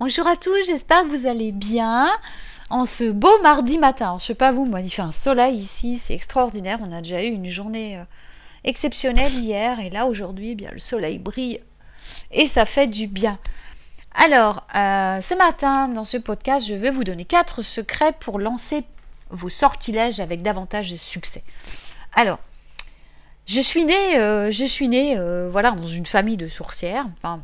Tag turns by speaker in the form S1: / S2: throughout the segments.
S1: Bonjour à tous, j'espère que vous allez bien en ce beau mardi matin. Je sais pas vous, moi il fait un soleil ici, c'est extraordinaire. On a déjà eu une journée euh, exceptionnelle hier et là aujourd'hui, eh bien le soleil brille et ça fait du bien. Alors, euh, ce matin, dans ce podcast, je vais vous donner quatre secrets pour lancer vos sortilèges avec davantage de succès. Alors, je suis née, euh, je suis née, voilà, dans une famille de sourcières. Enfin,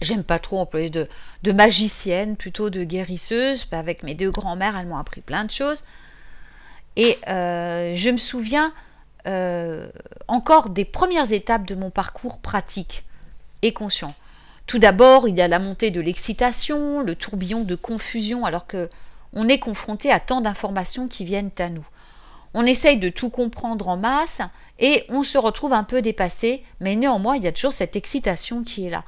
S1: J'aime pas trop employer de, de magicienne, plutôt de guérisseuse. Avec mes deux grands-mères, elles m'ont appris plein de choses. Et euh, je me souviens euh, encore des premières étapes de mon parcours pratique et conscient. Tout d'abord, il y a la montée de l'excitation, le tourbillon de confusion, alors que on est confronté à tant d'informations qui viennent à nous. On essaye de tout comprendre en masse et on se retrouve un peu dépassé, mais néanmoins, il y a toujours cette excitation qui est là.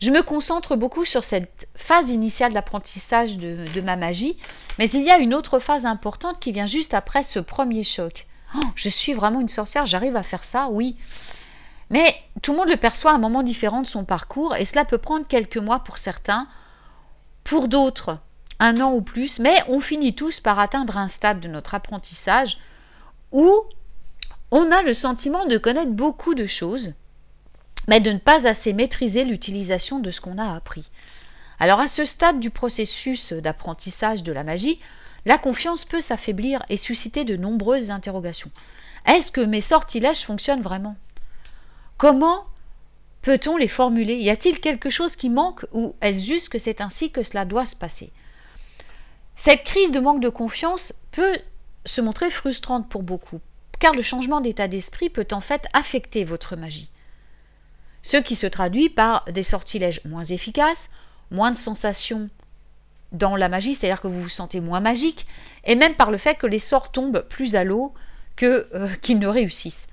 S1: Je me concentre beaucoup sur cette phase initiale d'apprentissage de, ma magie, mais il y a une autre phase importante qui vient juste après ce premier choc. Oh, je suis vraiment une sorcière, j'arrive à faire ça, oui. Mais tout le monde le perçoit à un moment différent de son parcours, et cela peut prendre quelques mois pour certains, pour d'autres un an ou plus, mais on finit tous par atteindre un stade de notre apprentissage où on a le sentiment de connaître beaucoup de choses, mais de ne pas assez maîtriser l'utilisation de ce qu'on a appris. Alors à ce stade du processus d'apprentissage de la magie, la confiance peut s'affaiblir et susciter de nombreuses interrogations. Est-ce que mes sortilèges fonctionnent vraiment? Comment peut-on les formuler? Y a-t-il quelque chose qui manque ou est-ce juste que c'est ainsi que cela doit se passer? Cette crise de manque de confiance peut se montrer frustrante pour beaucoup, car le changement d'état d'esprit peut en fait affecter votre magie ce qui se traduit par des sortilèges moins efficaces, moins de sensations dans la magie, c'est-à-dire que vous vous sentez moins magique, et même par le fait que les sorts tombent plus à l'eau euh, qu'ils ne réussissent.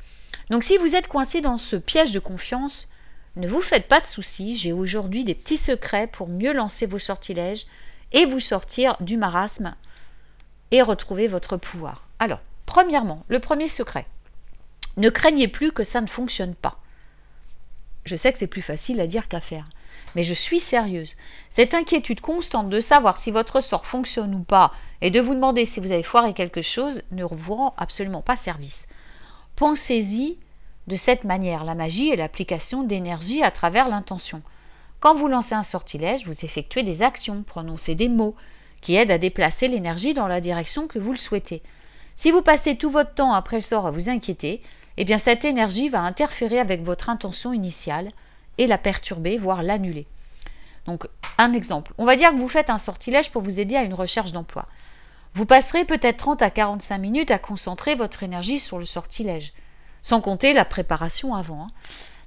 S1: Donc si vous êtes coincé dans ce piège de confiance, ne vous faites pas de soucis, j'ai aujourd'hui des petits secrets pour mieux lancer vos sortilèges et vous sortir du marasme et retrouver votre pouvoir. Alors, premièrement, le premier secret. Ne craignez plus que ça ne fonctionne pas. Je sais que c'est plus facile à dire qu'à faire. Mais je suis sérieuse. Cette inquiétude constante de savoir si votre sort fonctionne ou pas et de vous demander si vous avez foiré quelque chose ne vous rend absolument pas service. Pensez-y de cette manière. La magie est l'application d'énergie à travers l'intention. Quand vous lancez un sortilège, vous effectuez des actions, prononcez des mots qui aident à déplacer l'énergie dans la direction que vous le souhaitez. Si vous passez tout votre temps après le sort à vous inquiéter, eh bien cette énergie va interférer avec votre intention initiale et la perturber, voire l'annuler. Donc, un exemple. On va dire que vous faites un sortilège pour vous aider à une recherche d'emploi. Vous passerez peut-être 30 à 45 minutes à concentrer votre énergie sur le sortilège, sans compter la préparation avant. Hein.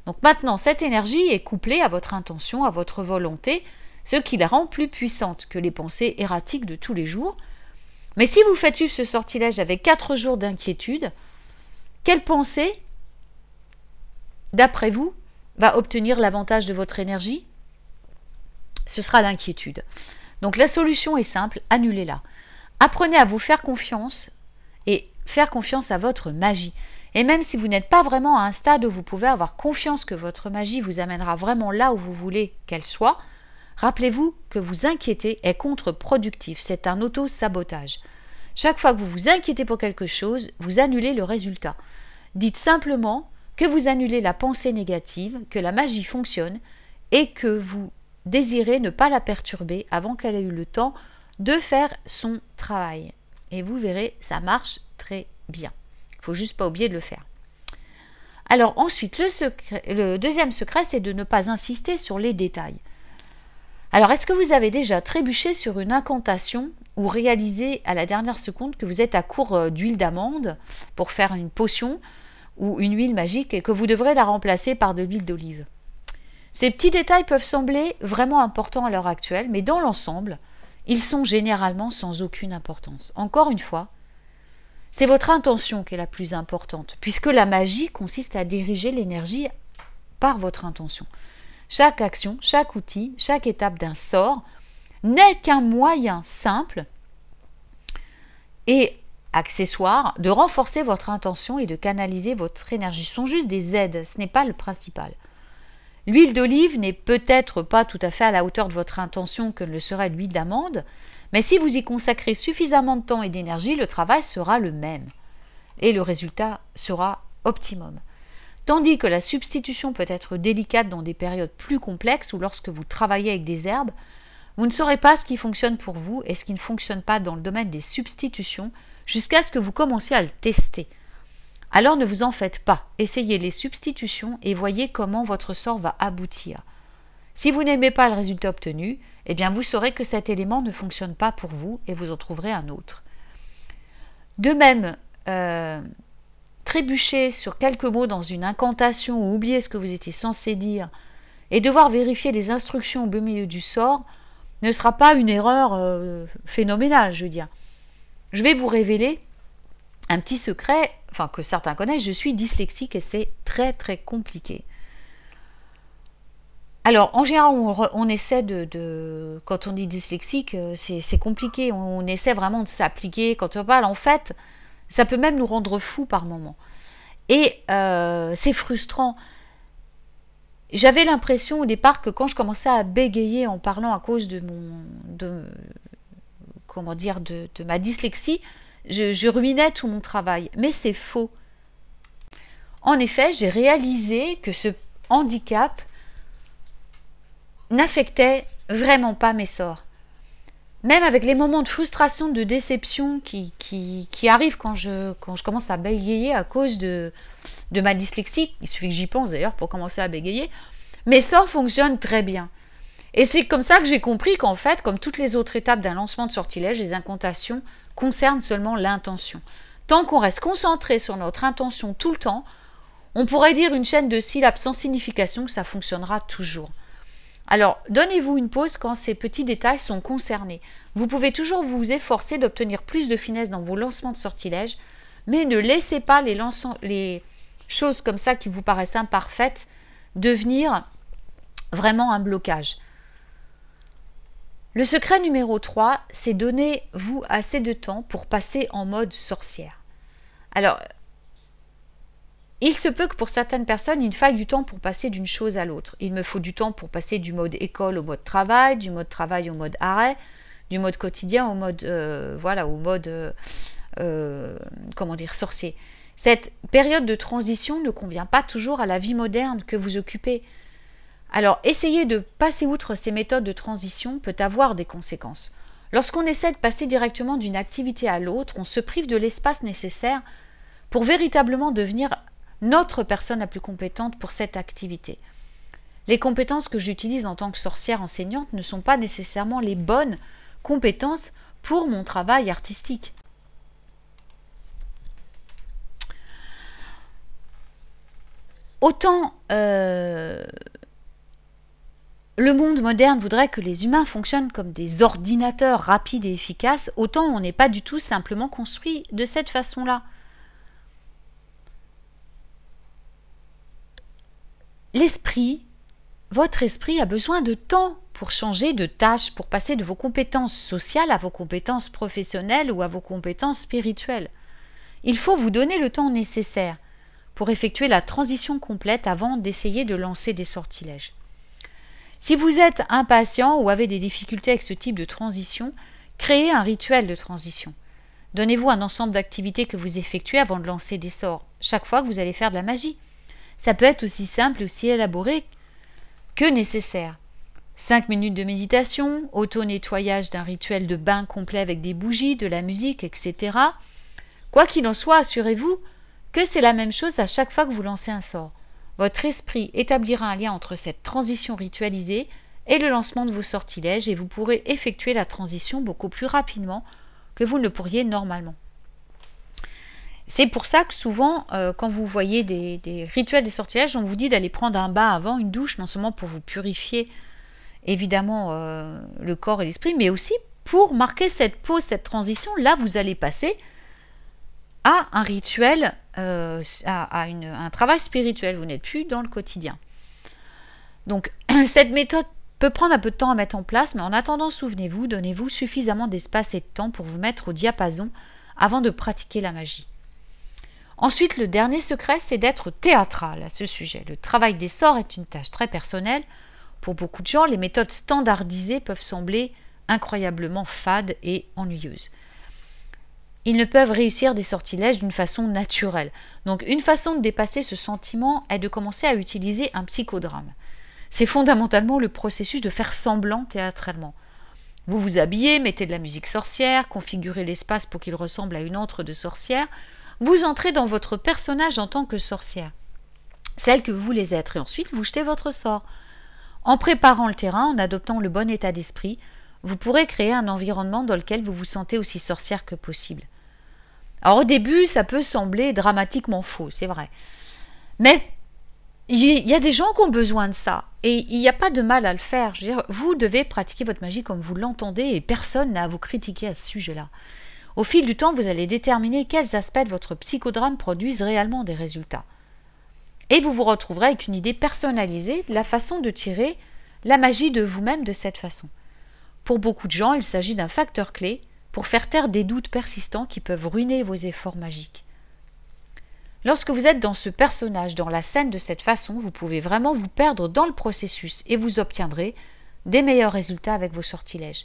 S1: Donc maintenant, cette énergie est couplée à votre intention, à votre volonté, ce qui la rend plus puissante que les pensées erratiques de tous les jours. Mais si vous faites ce sortilège avec 4 jours d'inquiétude, quelle pensée, d'après vous, va obtenir l'avantage de votre énergie? Ce sera l'inquiétude. Donc la solution est simple, annulez-la. Apprenez à vous faire confiance et faire confiance à votre magie. Et même si vous n'êtes pas vraiment à un stade où vous pouvez avoir confiance que votre magie vous amènera vraiment là où vous voulez qu'elle soit, rappelez-vous que vous inquiéter est contre-productif, c'est un auto-sabotage. Chaque fois que vous vous inquiétez pour quelque chose, vous annulez le résultat. Dites simplement que vous annulez la pensée négative, que la magie fonctionne et que vous désirez ne pas la perturber avant qu'elle ait eu le temps de faire son travail. Et vous verrez, ça marche très bien. Il faut juste pas oublier de le faire. Alors ensuite, le, le deuxième secret, c'est de ne pas insister sur les détails. Alors, est-ce que vous avez déjà trébuché sur une incantation ou réalisé à la dernière seconde que vous êtes à court euh, d'huile d'amande pour faire une potion ou une huile magique et que vous devrez la remplacer par de l'huile d'olive. Ces petits détails peuvent sembler vraiment importants à l'heure actuelle, mais dans l'ensemble, ils sont généralement sans aucune importance. Encore une fois, c'est votre intention qui est la plus importante, puisque la magie consiste à diriger l'énergie par votre intention. Chaque action, chaque outil, chaque étape d'un sort n'est qu'un moyen simple et accessoires de renforcer votre intention et de canaliser votre énergie. Ce sont juste des aides, ce n'est pas le principal. L'huile d'olive n'est peut-être pas tout à fait à la hauteur de votre intention que le serait l'huile d'amande, mais si vous y consacrez suffisamment de temps et d'énergie, le travail sera le même et le résultat sera optimum. Tandis que la substitution peut être délicate dans des périodes plus complexes ou lorsque vous travaillez avec des herbes, vous ne saurez pas ce qui fonctionne pour vous et ce qui ne fonctionne pas dans le domaine des substitutions jusqu'à ce que vous commenciez à le tester. Alors ne vous en faites pas, essayez les substitutions et voyez comment votre sort va aboutir. Si vous n'aimez pas le résultat obtenu, eh bien vous saurez que cet élément ne fonctionne pas pour vous et vous en trouverez un autre. De même, euh, trébucher sur quelques mots dans une incantation ou oublier ce que vous étiez censé dire et devoir vérifier les instructions au beau milieu du sort ne sera pas une erreur euh, phénoménale, je veux dire. Je vais vous révéler un petit secret, enfin que certains connaissent, je suis dyslexique et c'est très très compliqué. Alors, en général, on, essaie de, Quand on dit dyslexique, euh, c'est compliqué. On, essaie vraiment de s'appliquer quand on parle. En fait, ça peut même nous rendre fous par moments. Et euh, c'est frustrant. J'avais l'impression au départ que quand je commençais à bégayer en parlant à cause de mon. De, de, ma dyslexie, je, ruinais tout mon travail. Mais c'est faux. En effet, j'ai réalisé que ce handicap n'affectait vraiment pas mes sorts. Même avec les moments de frustration, de déception qui, arrivent quand je commence à bégayer à cause de, de ma dyslexie, il suffit que j'y pense d'ailleurs pour commencer à bégayer, mes sorts fonctionnent très bien. Et c'est comme ça que j'ai compris qu'en fait, comme toutes les autres étapes d'un lancement de sortilège, les incantations concernent seulement l'intention. Tant qu'on reste concentré sur notre intention tout le temps, on pourrait dire une chaîne de syllabes sans signification que ça fonctionnera toujours. Alors, donnez-vous une pause quand ces petits détails sont concernés. Vous pouvez toujours vous efforcer d'obtenir plus de finesse dans vos lancements de sortilèges, mais ne laissez pas les, les choses comme ça qui vous paraissent imparfaites devenir vraiment un blocage. Le secret numéro 3, c'est donnez-vous assez de temps pour passer en mode sorcière. Alors, il se peut que pour certaines personnes, il faille du temps pour passer d'une chose à l'autre. Il me faut du temps pour passer du mode école au mode travail, du mode travail au mode arrêt, du mode quotidien au mode euh, voilà au mode euh, euh, comment dire sorcier. Cette période de transition ne convient pas toujours à la vie moderne que vous occupez. Alors, essayer de passer outre ces méthodes de transition peut avoir des conséquences. Lorsqu'on essaie de passer directement d'une activité à l'autre, on se prive de l'espace nécessaire pour véritablement devenir notre personne la plus compétente pour cette activité. Les compétences que j'utilise en tant que sorcière enseignante ne sont pas nécessairement les bonnes compétences pour mon travail artistique. Autant euh, le monde moderne voudrait que les humains fonctionnent comme des ordinateurs rapides et efficaces, autant on n'est pas du tout simplement construit de cette façon-là. L'esprit, votre esprit a besoin de temps pour changer de tâche, pour passer de vos compétences sociales à vos compétences professionnelles ou à vos compétences spirituelles. Il faut vous donner le temps nécessaire pour effectuer la transition complète avant d'essayer de lancer des sortilèges. Si vous êtes impatient ou avez des difficultés avec ce type de transition, créez un rituel de transition. Donnez-vous un ensemble d'activités que vous effectuez avant de lancer des sorts, chaque fois que vous allez faire de la magie. Ça peut être aussi simple et aussi élaboré que nécessaire. 5 minutes de méditation, auto-nettoyage d'un rituel de bain complet avec des bougies, de la musique, etc. Quoi qu'il en soit, assurez-vous que c'est la même chose à chaque fois que vous lancez un sort. Votre esprit établira un lien entre cette transition ritualisée et le lancement de vos sortilèges et vous pourrez effectuer la transition beaucoup plus rapidement que vous ne le pourriez normalement. C'est pour ça que souvent, euh, quand vous voyez des, rituels des sortilèges, on vous dit d'aller prendre un bain avant, une douche, non seulement pour vous purifier évidemment euh, le corps et l'esprit, mais aussi pour marquer cette pause, cette transition. Là, vous allez passer à un rituel, euh, à, un travail spirituel. Vous n'êtes plus dans le quotidien. Donc, cette méthode peut prendre un peu de temps à mettre en place, mais en attendant, souvenez-vous, donnez-vous suffisamment d'espace et de temps pour vous mettre au diapason avant de pratiquer la magie. Ensuite, le dernier secret, c'est d'être théâtral à ce sujet. Le travail des sorts est une tâche très personnelle. Pour beaucoup de gens, les méthodes standardisées peuvent sembler incroyablement fades et ennuyeuses. Ils ne peuvent réussir des sortilèges d'une façon naturelle. Donc une façon de dépasser ce sentiment est de commencer à utiliser un psychodrame. C'est fondamentalement le processus de faire semblant théâtralement. Vous vous habillez, mettez de la musique sorcière, configurez l'espace pour qu'il ressemble à une antre de sorcière, vous entrez dans votre personnage en tant que sorcière, celle que vous voulez être, et ensuite vous jetez votre sort. En préparant le terrain, en adoptant le bon état d'esprit, vous pourrez créer un environnement dans lequel vous vous sentez aussi sorcière que possible. Alors au début, ça peut sembler dramatiquement faux, c'est vrai. Mais il y a des gens qui ont besoin de ça. Et il n'y a pas de mal à le faire. Je veux dire, vous devez pratiquer votre magie comme vous l'entendez et personne n'a à vous critiquer à ce sujet-là. Au fil du temps, vous allez déterminer quels aspects de votre psychodrame produisent réellement des résultats. Et vous vous retrouverez avec une idée personnalisée de la façon de tirer la magie de vous-même de cette façon. Pour beaucoup de gens, il s'agit d'un facteur clé pour faire taire des doutes persistants qui peuvent ruiner vos efforts magiques. Lorsque vous êtes dans ce personnage, dans la scène de cette façon, vous pouvez vraiment vous perdre dans le processus et vous obtiendrez des meilleurs résultats avec vos sortilèges.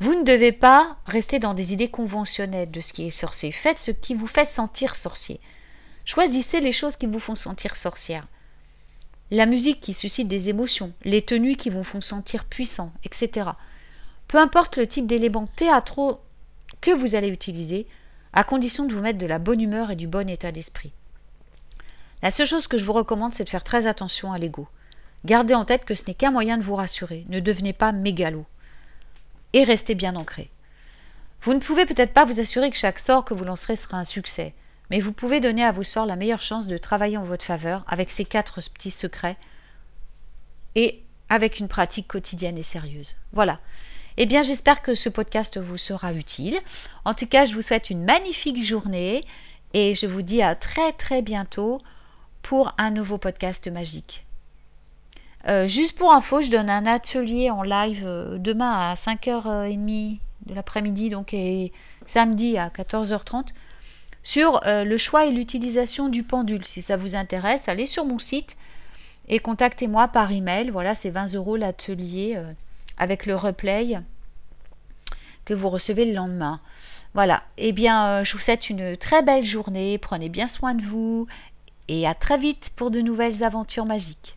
S1: Vous ne devez pas rester dans des idées conventionnelles de ce qui est sorcier. Faites ce qui vous fait sentir sorcier. Choisissez les choses qui vous font sentir sorcière. La musique qui suscite des émotions, les tenues qui vous font sentir puissant, etc. Peu importe le type d'éléments théâtraux que vous allez utiliser, à condition de vous mettre de la bonne humeur et du bon état d'esprit. La seule chose que je vous recommande, c'est de faire très attention à l'ego. Gardez en tête que ce n'est qu'un moyen de vous rassurer. Ne devenez pas mégalo et restez bien ancré. Vous ne pouvez peut-être pas vous assurer que chaque sort que vous lancerez sera un succès, mais vous pouvez donner à vos sorts la meilleure chance de travailler en votre faveur avec ces quatre petits secrets et avec une pratique quotidienne et sérieuse. Voilà. Eh bien, j'espère que ce podcast vous sera utile. En tout cas, je vous souhaite une magnifique journée et je vous dis à très très bientôt pour un nouveau podcast magique. Euh, juste pour info, je donne un atelier en live euh, demain à 5h30 de l'après-midi, donc et samedi à 14h30, sur euh, le choix et l'utilisation du pendule. Si ça vous intéresse, allez sur mon site et contactez-moi par email. Voilà, c'est 20 euros l'atelier avec le replay que vous recevez le lendemain. Voilà, eh bien, je vous souhaite une très belle journée, prenez bien soin de vous et à très vite pour de nouvelles aventures magiques.